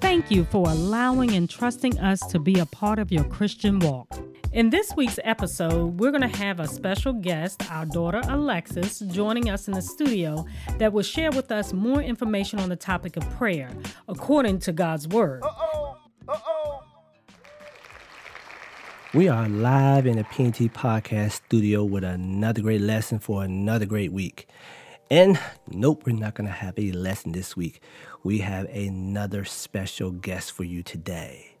Thank you for allowing and trusting us to be a part of your Christian walk. In this week's episode, we're going to have a special guest, our daughter Alexis, joining us in the studio that will share with us more information on the topic of prayer, according to God's Word. Uh-oh. Uh-oh. We are live in the PNT podcast studio with another great lesson for another great week. And nope, we're not going to have a lesson this week. We have another special guest for you today.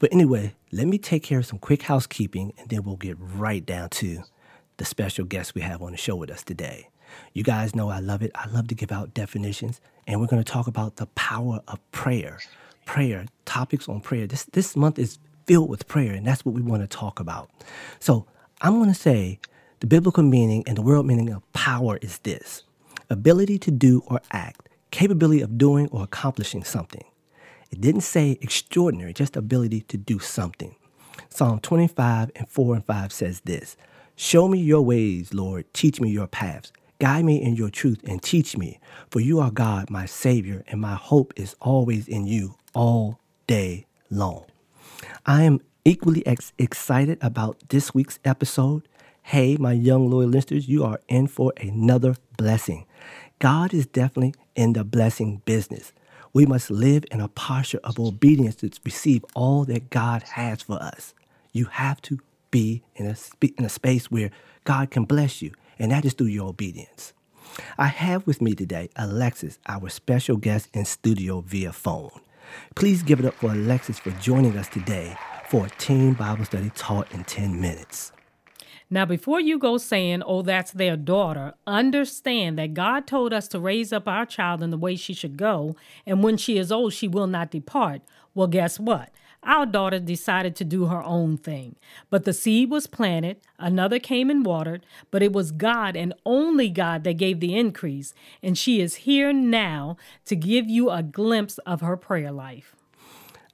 But anyway, let me take care of some quick housekeeping and then we'll get right down to the special guest we have on the show with us today. You guys know I love it. I love to give out definitions, and we're going to talk about the power of prayer. Prayer, topics on prayer. This, this month is filled with prayer, and that's what we want to talk about. So I'm going to say the biblical meaning and the world meaning of power is this ability to do or act, capability of doing or accomplishing something. It didn't say extraordinary, just ability to do something. Psalm 25 and 4 and 5 says this Show me your ways, Lord, teach me your paths. Guide me in your truth and teach me, for you are God, my Savior, and my hope is always in you all day long. I am equally ex- excited about this week's episode. Hey, my young loyal listeners, you are in for another blessing. God is definitely in the blessing business. We must live in a posture of obedience to receive all that God has for us. You have to be in a, in a space where God can bless you, and that is through your obedience. I have with me today Alexis, our special guest in studio via phone. Please give it up for Alexis for joining us today for a teen Bible study taught in 10 minutes. Now, before you go saying, oh, that's their daughter, understand that God told us to raise up our child in the way she should go, and when she is old, she will not depart. Well, guess what? Our daughter decided to do her own thing. But the seed was planted, another came and watered, but it was God and only God that gave the increase. And she is here now to give you a glimpse of her prayer life.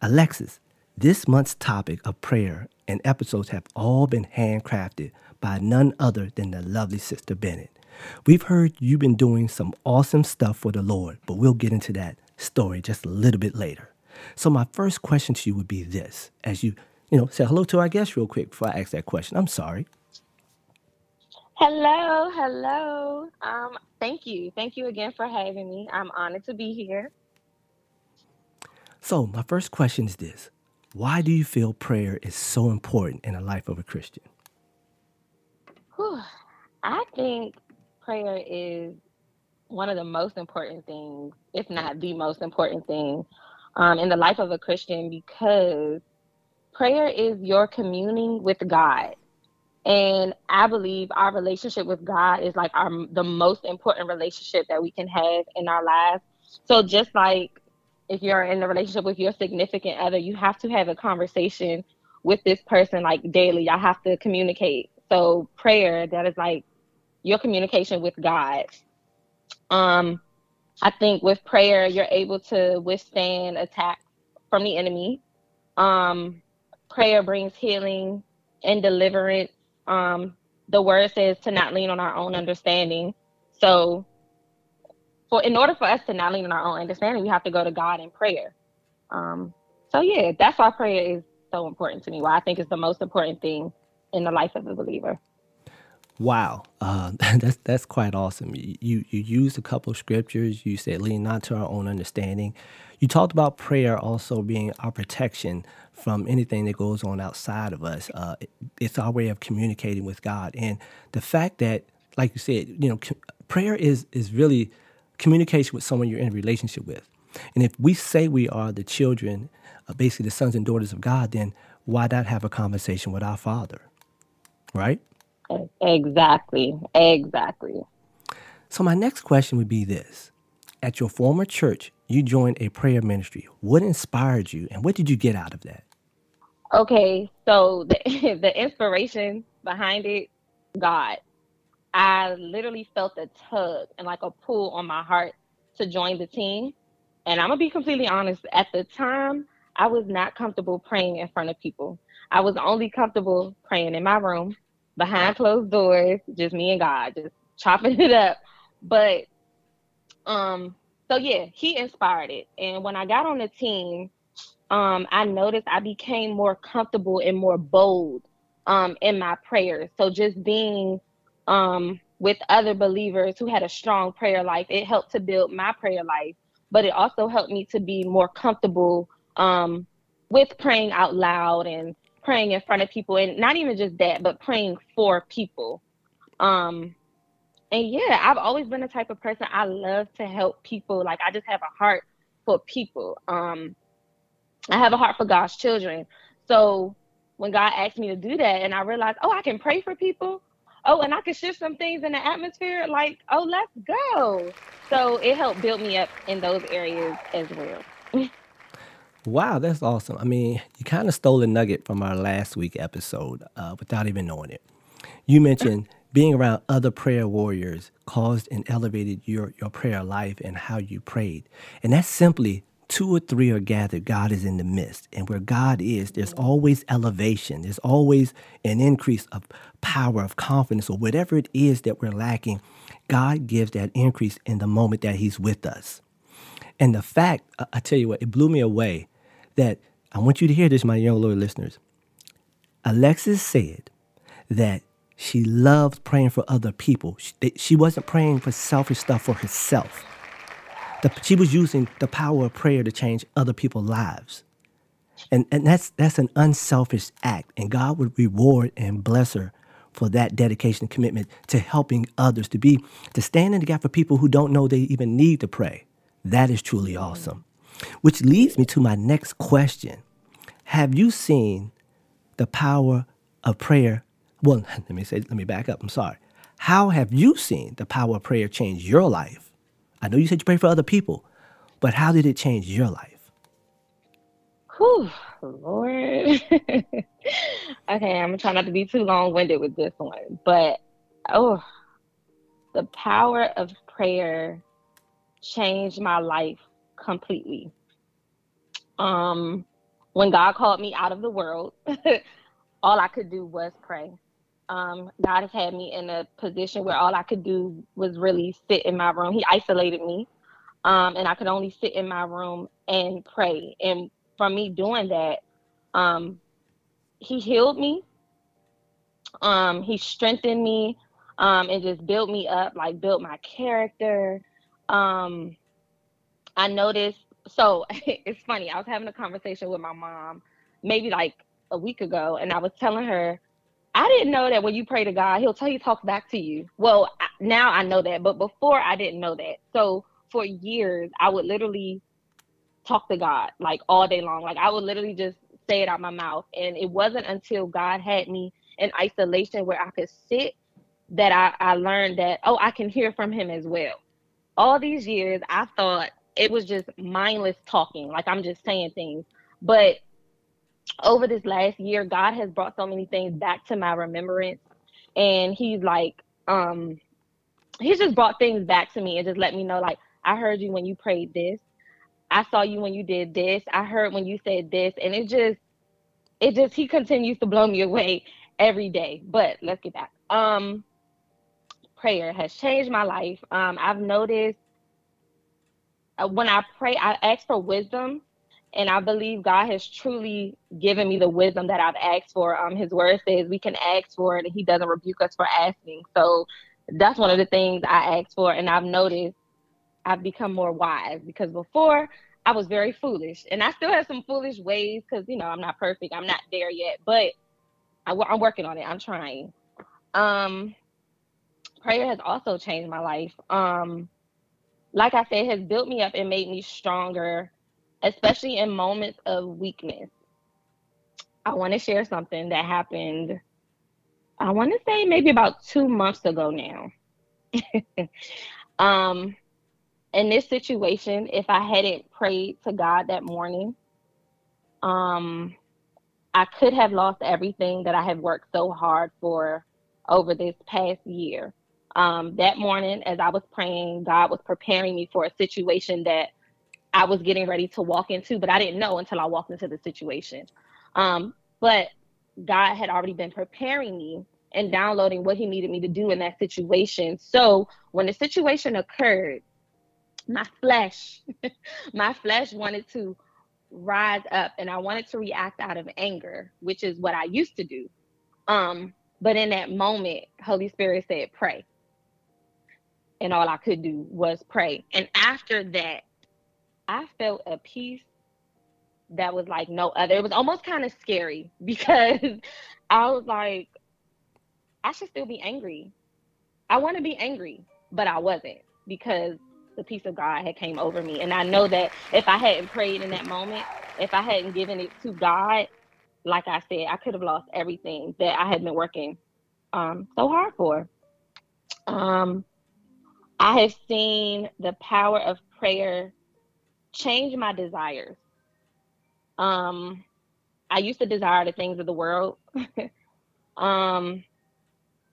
Alexis, this month's topic of prayer and episodes have all been handcrafted by none other than the lovely Sister Bennett. We've heard you've been doing some awesome stuff for the Lord, but we'll get into that story just a little bit later. So my first question to you would be this: as you, you know, say hello to our guest real quick before I ask that question. I'm sorry. Hello, hello. Um, thank you, thank you again for having me. I'm honored to be here. So my first question is this: Why do you feel prayer is so important in the life of a Christian? Whew. I think prayer is one of the most important things, if not the most important thing, um, in the life of a Christian because prayer is your communing with God. And I believe our relationship with God is like our the most important relationship that we can have in our lives. So just like if you're in a relationship with your significant other, you have to have a conversation with this person like daily. Y'all have to communicate. So prayer, that is like your communication with God. Um, I think with prayer, you're able to withstand attacks from the enemy. Um, prayer brings healing and deliverance. Um, the word says to not lean on our own understanding. So, for in order for us to not lean on our own understanding, we have to go to God in prayer. Um, so yeah, that's why prayer is so important to me. Why I think it's the most important thing in the life of a believer. Wow, uh, that's that's quite awesome. You you used a couple of scriptures. You said lean not to our own understanding. You talked about prayer also being our protection from anything that goes on outside of us. Uh, it's our way of communicating with God, and the fact that, like you said, you know, prayer is is really communication with someone you're in a relationship with. And if we say we are the children, uh, basically the sons and daughters of God, then why not have a conversation with our Father, right? Exactly. Exactly. So my next question would be this. at your former church, you joined a prayer ministry. What inspired you and what did you get out of that? Okay, so the, the inspiration behind it, God. I literally felt a tug and like a pull on my heart to join the team. And I'm gonna be completely honest, at the time, I was not comfortable praying in front of people. I was only comfortable praying in my room, behind closed doors, just me and God, just chopping it up. But um, so yeah, he inspired it. And when I got on the team, um, I noticed I became more comfortable and more bold um in my prayers. So just being um with other believers who had a strong prayer life, it helped to build my prayer life, but it also helped me to be more comfortable um with praying out loud and praying in front of people and not even just that, but praying for people. Um and yeah, I've always been the type of person I love to help people. Like I just have a heart for people. Um I have a heart for God's children. So when God asked me to do that and I realized, oh, I can pray for people. Oh, and I can shift some things in the atmosphere, like, oh, let's go. So it helped build me up in those areas as well. Wow, that's awesome. I mean, you kind of stole a nugget from our last week episode uh, without even knowing it. You mentioned being around other prayer warriors caused and elevated your, your prayer life and how you prayed. And that's simply two or three are gathered, God is in the midst. And where God is, there's always elevation, there's always an increase of power, of confidence, or whatever it is that we're lacking. God gives that increase in the moment that He's with us. And the fact, I tell you what, it blew me away that I want you to hear this, my young loyal listeners. Alexis said that she loved praying for other people. She, she wasn't praying for selfish stuff for herself. The, she was using the power of prayer to change other people's lives. And, and that's, that's an unselfish act. And God would reward and bless her for that dedication and commitment to helping others, to be, to stand in the gap for people who don't know they even need to pray. That is truly awesome. Which leads me to my next question. Have you seen the power of prayer? Well, let me say, let me back up. I'm sorry. How have you seen the power of prayer change your life? I know you said you pray for other people, but how did it change your life? Whew, Lord. okay, I'm gonna try not to be too long winded with this one, but oh, the power of prayer changed my life completely. Um, when God called me out of the world, all I could do was pray. Um, God has had me in a position where all I could do was really sit in my room. He isolated me, um, and I could only sit in my room and pray. And from me doing that, um, He healed me. Um, he strengthened me, um, and just built me up, like built my character. Um, I noticed. So it's funny. I was having a conversation with my mom, maybe like a week ago, and I was telling her, I didn't know that when you pray to God, He'll tell you talk back to you. Well, now I know that, but before I didn't know that. So for years, I would literally talk to God like all day long. Like I would literally just say it out my mouth, and it wasn't until God had me in isolation where I could sit that I, I learned that oh, I can hear from Him as well. All these years, I thought it was just mindless talking, like I'm just saying things, but over this last year, God has brought so many things back to my remembrance. And he's like, um, he's just brought things back to me and just let me know, like, I heard you when you prayed this. I saw you when you did this. I heard when you said this. And it just, it just, he continues to blow me away every day. But let's get back. Um, prayer has changed my life. Um, I've noticed when I pray, I ask for wisdom and I believe God has truly given me the wisdom that I've asked for. Um, His word says we can ask for it, and He doesn't rebuke us for asking. So that's one of the things I asked for, and I've noticed I've become more wise because before I was very foolish, and I still have some foolish ways because you know I'm not perfect, I'm not there yet, but I, am working on it. I'm trying. Um, prayer has also changed my life. Um, like I said, has built me up and made me stronger especially in moments of weakness. I want to share something that happened, I want to say maybe about two months ago now. um, in this situation, if I hadn't prayed to God that morning, um, I could have lost everything that I have worked so hard for over this past year. Um, that morning, as I was praying, God was preparing me for a situation that I was getting ready to walk into, but I didn't know until I walked into the situation. Um, but God had already been preparing me and downloading what He needed me to do in that situation. So when the situation occurred, my flesh, my flesh wanted to rise up and I wanted to react out of anger, which is what I used to do. Um, but in that moment, Holy Spirit said, pray. And all I could do was pray. And after that, I felt a peace that was like no other. It was almost kind of scary because I was like, I should still be angry. I want to be angry, but I wasn't because the peace of God had came over me. And I know that if I hadn't prayed in that moment, if I hadn't given it to God, like I said, I could have lost everything that I had been working um, so hard for. Um, I have seen the power of prayer change my desires. Um, I used to desire the things of the world. um,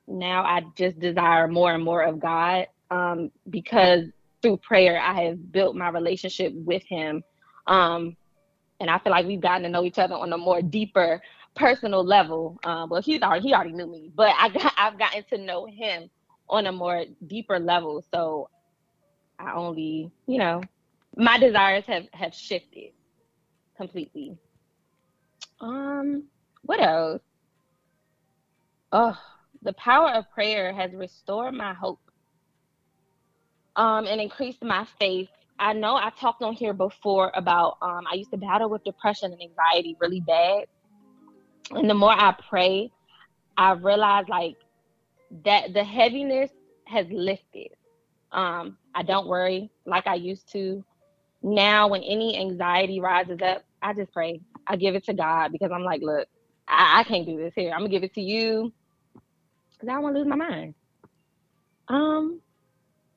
now I just desire more and more of God um, because through prayer, I have built my relationship with him. Um, and I feel like we've gotten to know each other on a more deeper personal level. Um, well, he's already he already knew me, but I got I've gotten to know him on a more deeper level. So I only, you know, my desires have have shifted completely. Um, what else? Oh, the power of prayer has restored my hope um, and increased my faith. I know I talked on here before about um, I used to battle with depression and anxiety really bad. And the more I pray, I realize like that the heaviness has lifted. Um, I don't worry like I used to. Now, when any anxiety rises up, I just pray. I give it to God because I'm like, look, I, I can't do this here. I'm gonna give it to you because I don't want to lose my mind. Um,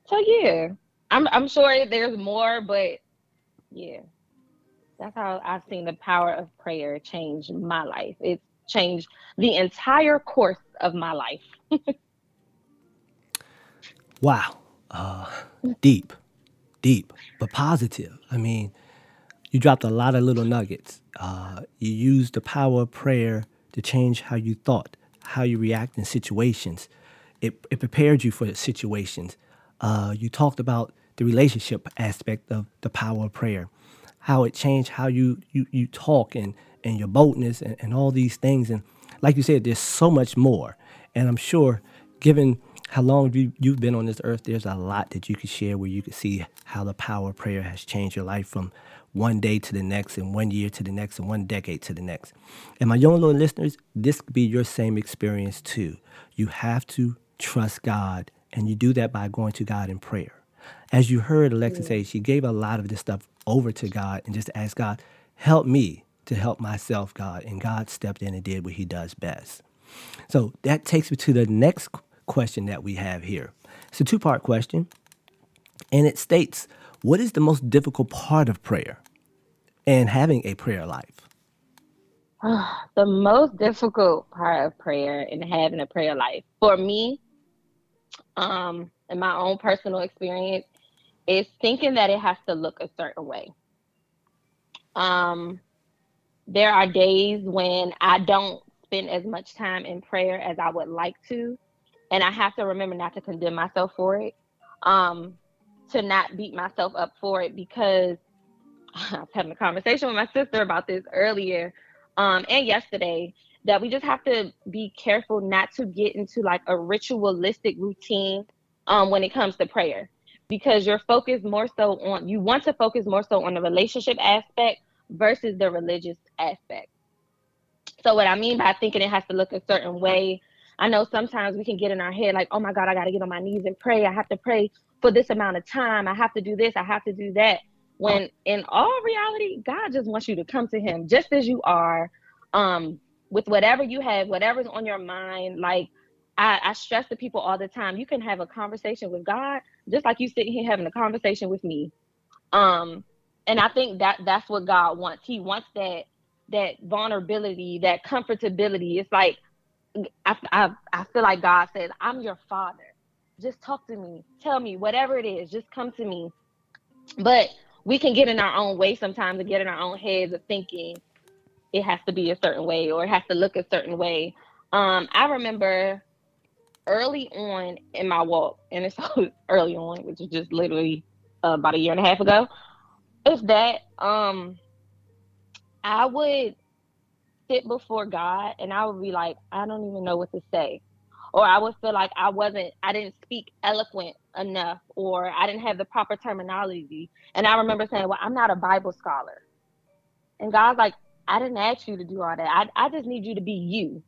so yeah, I'm I'm sure there's more, but yeah, that's how I've seen the power of prayer change my life. It's changed the entire course of my life. wow, uh, deep, deep, but positive. I mean, you dropped a lot of little nuggets. Uh, you used the power of prayer to change how you thought, how you react in situations. It, it prepared you for situations. Uh, you talked about the relationship aspect of the power of prayer, how it changed how you you, you talk and, and your boldness and, and all these things. And like you said, there's so much more. And I'm sure, given how long you, you've been on this earth, there's a lot that you could share where you could see how the power of prayer has changed your life from one day to the next, and one year to the next, and one decade to the next. And my young little listeners, this could be your same experience too. You have to trust God and you do that by going to God in prayer. As you heard Alexis say, she gave a lot of this stuff over to God and just asked God, help me to help myself, God. And God stepped in and did what he does best. So that takes me to the next question that we have here. It's a two part question. And it states, What is the most difficult part of prayer and having a prayer life? the most difficult part of prayer and having a prayer life for me um, in my own personal experience, is thinking that it has to look a certain way. Um, there are days when I don't spend as much time in prayer as I would like to, and I have to remember not to condemn myself for it, um, to not beat myself up for it because I was having a conversation with my sister about this earlier um, and yesterday that we just have to be careful not to get into like a ritualistic routine um, when it comes to prayer. Because you're focused more so on you want to focus more so on the relationship aspect versus the religious aspect. So what i mean by thinking it has to look a certain way i know sometimes we can get in our head like oh my god i got to get on my knees and pray i have to pray for this amount of time i have to do this i have to do that when in all reality god just wants you to come to him just as you are um with whatever you have, whatever's on your mind. Like I, I stress to people all the time, you can have a conversation with God just like you sitting here having a conversation with me. Um, and I think that that's what God wants. He wants that that vulnerability, that comfortability. It's like I, I, I feel like God says, I'm your father. Just talk to me. Tell me whatever it is. Just come to me. But we can get in our own way sometimes and get in our own heads of thinking it has to be a certain way or it has to look a certain way. Um, I remember early on in my walk, and it's early on, which is just literally uh, about a year and a half ago. Is that um, I would sit before God and I would be like, I don't even know what to say. Or I would feel like I wasn't, I didn't speak eloquent enough, or I didn't have the proper terminology. And I remember saying, Well, I'm not a Bible scholar. And God's like, I didn't ask you to do all that. I, I just need you to be you.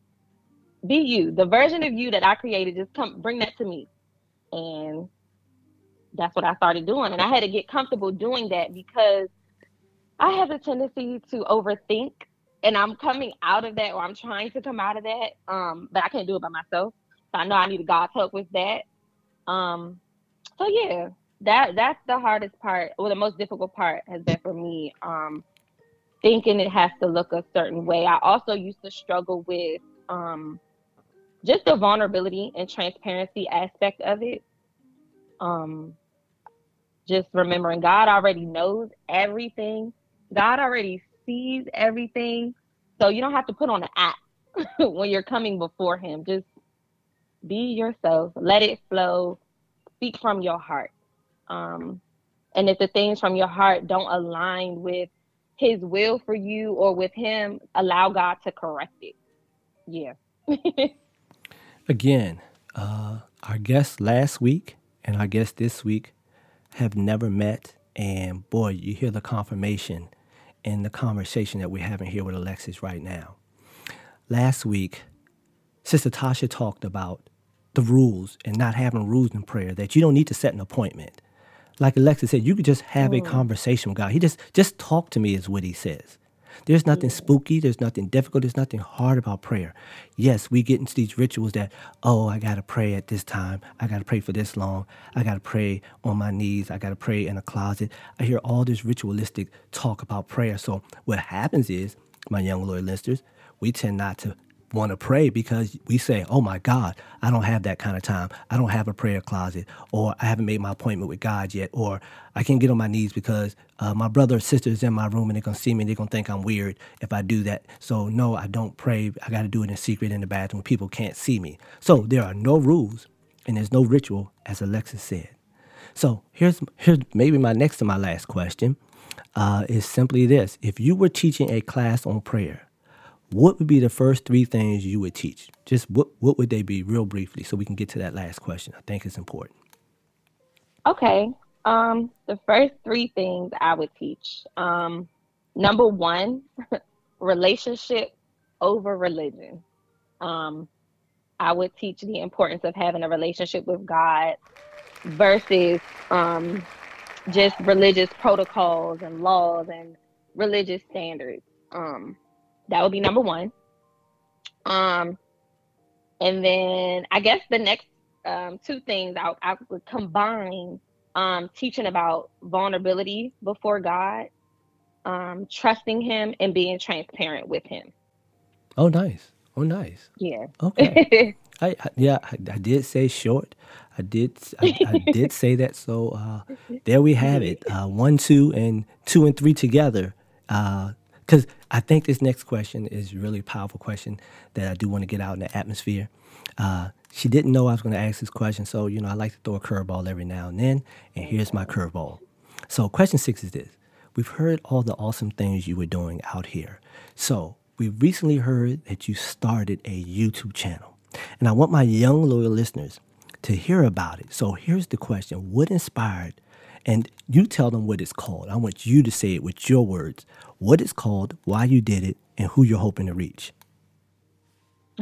Be you. The version of you that I created, just come bring that to me. And that's what I started doing. And I had to get comfortable doing that because I have a tendency to overthink and I'm coming out of that or I'm trying to come out of that. Um, but I can't do it by myself. So I know I need God's help with that. Um, so yeah, that that's the hardest part or the most difficult part has been for me. Um, thinking it has to look a certain way. I also used to struggle with um just the vulnerability and transparency aspect of it. Um, just remembering God already knows everything. God already sees everything. So you don't have to put on an act when you're coming before him. Just be yourself. Let it flow. Speak from your heart. Um, and if the things from your heart don't align with his will for you or with him, allow God to correct it. Yeah. Again, uh, our guests last week and our guests this week have never met. And boy, you hear the confirmation in the conversation that we're having here with Alexis right now. Last week, Sister Tasha talked about the rules and not having rules in prayer, that you don't need to set an appointment. Like Alexis said, you could just have a mm. conversation with God. He just just talk to me is what he says. There's nothing spooky, there's nothing difficult, there's nothing hard about prayer. Yes, we get into these rituals that, oh, I gotta pray at this time, I gotta pray for this long, I gotta pray on my knees, I gotta pray in a closet. I hear all this ritualistic talk about prayer. So what happens is, my young loyal listeners, we tend not to want to pray because we say, oh my God, I don't have that kind of time. I don't have a prayer closet, or I haven't made my appointment with God yet, or I can't get on my knees because uh, my brother or sister is in my room and they're going to see me and they're going to think I'm weird if I do that. So, no, I don't pray. I got to do it in secret in the bathroom. People can't see me. So, there are no rules and there's no ritual, as Alexis said. So, here's, here's maybe my next to my last question uh, is simply this If you were teaching a class on prayer, what would be the first three things you would teach? Just what what would they be, real briefly, so we can get to that last question. I think it's important. Okay. Um, the first three things I would teach. Um, number one, relationship over religion. Um, I would teach the importance of having a relationship with God versus um, just religious protocols and laws and religious standards. Um, that would be number one. Um, and then I guess the next um, two things I, I would combine um, teaching about vulnerability before God, um, trusting Him, and being transparent with Him. Oh, nice. Oh, nice. Yeah. Okay. I, I, yeah, I, I, did say short. I did. I, I did say that. So uh, there we have it. Uh, one, two, and two and three together. Uh, because I think this next question is a really powerful question that I do want to get out in the atmosphere. Uh, she didn't know I was going to ask this question, so you know I like to throw a curveball every now and then. And here's my curveball. So question six is this: We've heard all the awesome things you were doing out here. So we recently heard that you started a YouTube channel, and I want my young loyal listeners to hear about it. So here's the question: What inspired and you tell them what it's called. I want you to say it with your words. What it's called, why you did it, and who you're hoping to reach.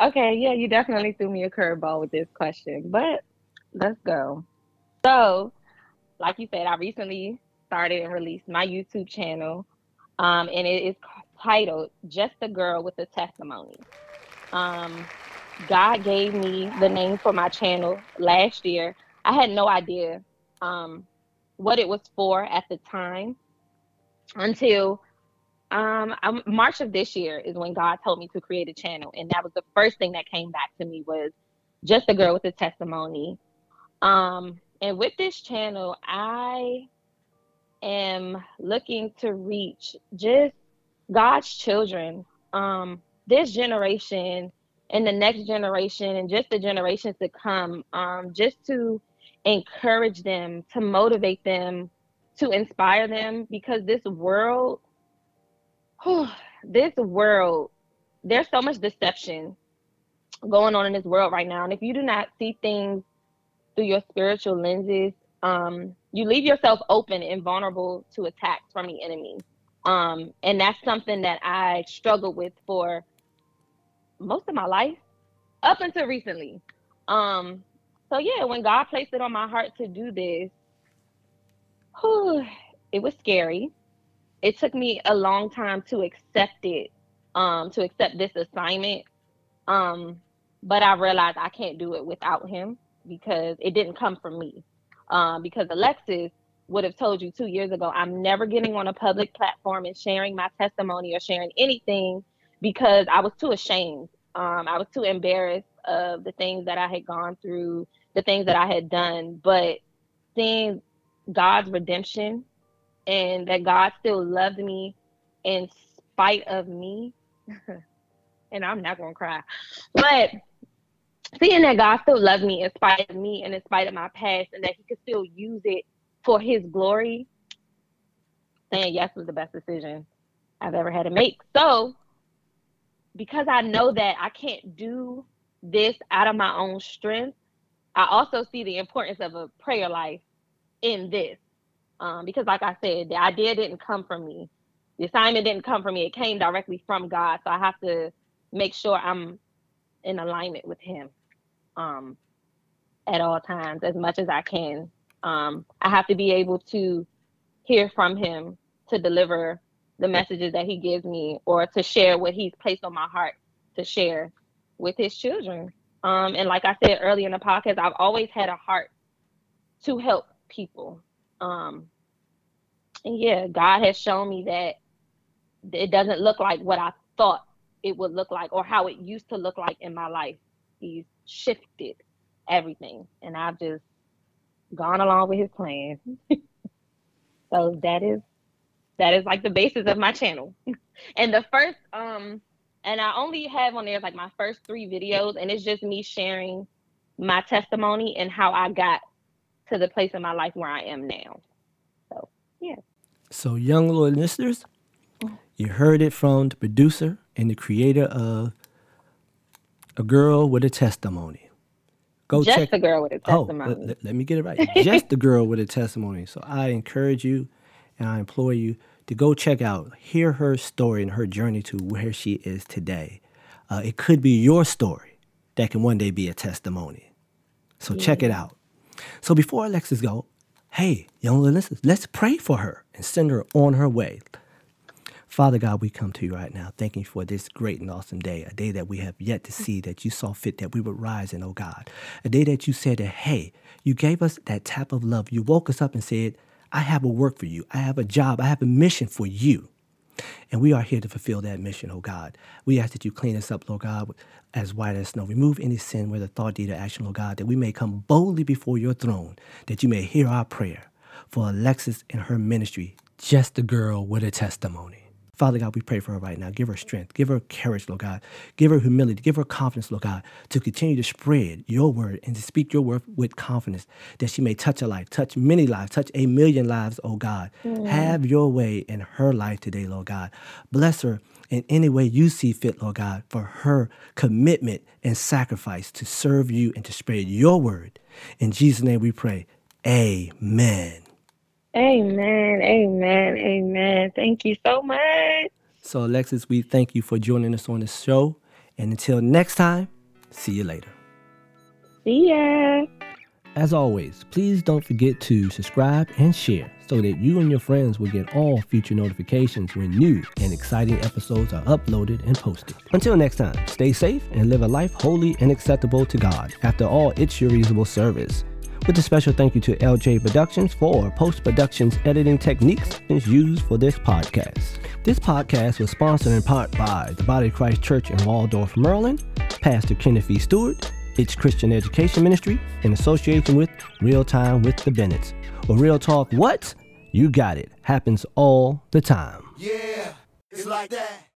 okay, yeah, you definitely threw me a curveball with this question, but let's go. So, like you said, I recently started and released my YouTube channel, um, and it is titled "Just a Girl with a Testimony." Um, God gave me the name for my channel last year I had no idea um, what it was for at the time until um, March of this year is when God told me to create a channel, and that was the first thing that came back to me was just a girl with a testimony. Um, and with this channel, I am looking to reach just God's children, um, this generation and the next generation, and just the generations to come, um, just to encourage them, to motivate them, to inspire them, because this world, whew, this world, there's so much deception going on in this world right now. And if you do not see things through your spiritual lenses, um, you leave yourself open and vulnerable to attacks from the enemy. Um, and that's something that I struggled with for most of my life up until recently. Um, so yeah, when God placed it on my heart to do this, whew, it was scary. It took me a long time to accept it, um, to accept this assignment. Um, but I realized I can't do it without him because it didn't come from me. Um, because Alexis would have told you two years ago, I'm never getting on a public platform and sharing my testimony or sharing anything because I was too ashamed. Um, I was too embarrassed of the things that I had gone through, the things that I had done. But seeing God's redemption and that God still loved me in spite of me, and I'm not going to cry, but seeing that God still loved me in spite of me and in spite of my past, and that He could still use it for His glory, saying yes was the best decision I've ever had to make. So, because I know that I can't do this out of my own strength, I also see the importance of a prayer life in this. Um, because, like I said, the idea didn't come from me, the assignment didn't come from me, it came directly from God. So, I have to make sure I'm in alignment with Him um, at all times as much as I can. Um, I have to be able to hear from him to deliver the messages that he gives me or to share what he's placed on my heart to share with his children. Um, and like I said earlier in the podcast, I've always had a heart to help people. Um, and yeah, God has shown me that it doesn't look like what I thought it would look like or how it used to look like in my life. He's shifted everything, and I've just gone along with his plan. so that is that is like the basis of my channel. and the first um and I only have on there like my first three videos and it's just me sharing my testimony and how I got to the place in my life where I am now. So yeah. So young loyal listeners, you heard it from the producer and the creator of A Girl with a Testimony. Go check just check a girl with a testimony. Oh, let, let me get it right. just a girl with a testimony. So I encourage you and I implore you to go check out, hear her story and her journey to where she is today. Uh, it could be your story that can one day be a testimony. So yeah. check it out. So before Alexis go, hey, young listeners, let's pray for her and send her on her way. Father God, we come to you right now, thanking you for this great and awesome day, a day that we have yet to see, that you saw fit that we would rise in, oh God. A day that you said that, hey, you gave us that tap of love. You woke us up and said, I have a work for you. I have a job. I have a mission for you. And we are here to fulfill that mission, oh God. We ask that you clean us up, Lord God, as white as snow. Remove any sin, whether thought, deed, or action, Lord God, that we may come boldly before your throne, that you may hear our prayer for Alexis and her ministry, just a girl with a testimony. Father God, we pray for her right now. Give her strength. Give her courage, Lord God. Give her humility. Give her confidence, Lord God, to continue to spread your word and to speak your word with confidence that she may touch a life, touch many lives, touch a million lives, oh God. Mm. Have your way in her life today, Lord God. Bless her in any way you see fit, Lord God, for her commitment and sacrifice to serve you and to spread your word. In Jesus' name we pray. Amen. Amen. Amen. Amen. Thank you so much. So, Alexis, we thank you for joining us on this show. And until next time, see you later. See ya. As always, please don't forget to subscribe and share so that you and your friends will get all future notifications when new and exciting episodes are uploaded and posted. Until next time, stay safe and live a life holy and acceptable to God. After all, it's your reasonable service. With a special thank you to LJ Productions for post productions editing techniques used for this podcast. This podcast was sponsored in part by the Body of Christ Church in Waldorf, Maryland, Pastor Kenneth E. Stewart, its Christian Education Ministry, in association with Real Time with the Bennetts. Or Real Talk What? You got it. Happens all the time. Yeah, it's like that.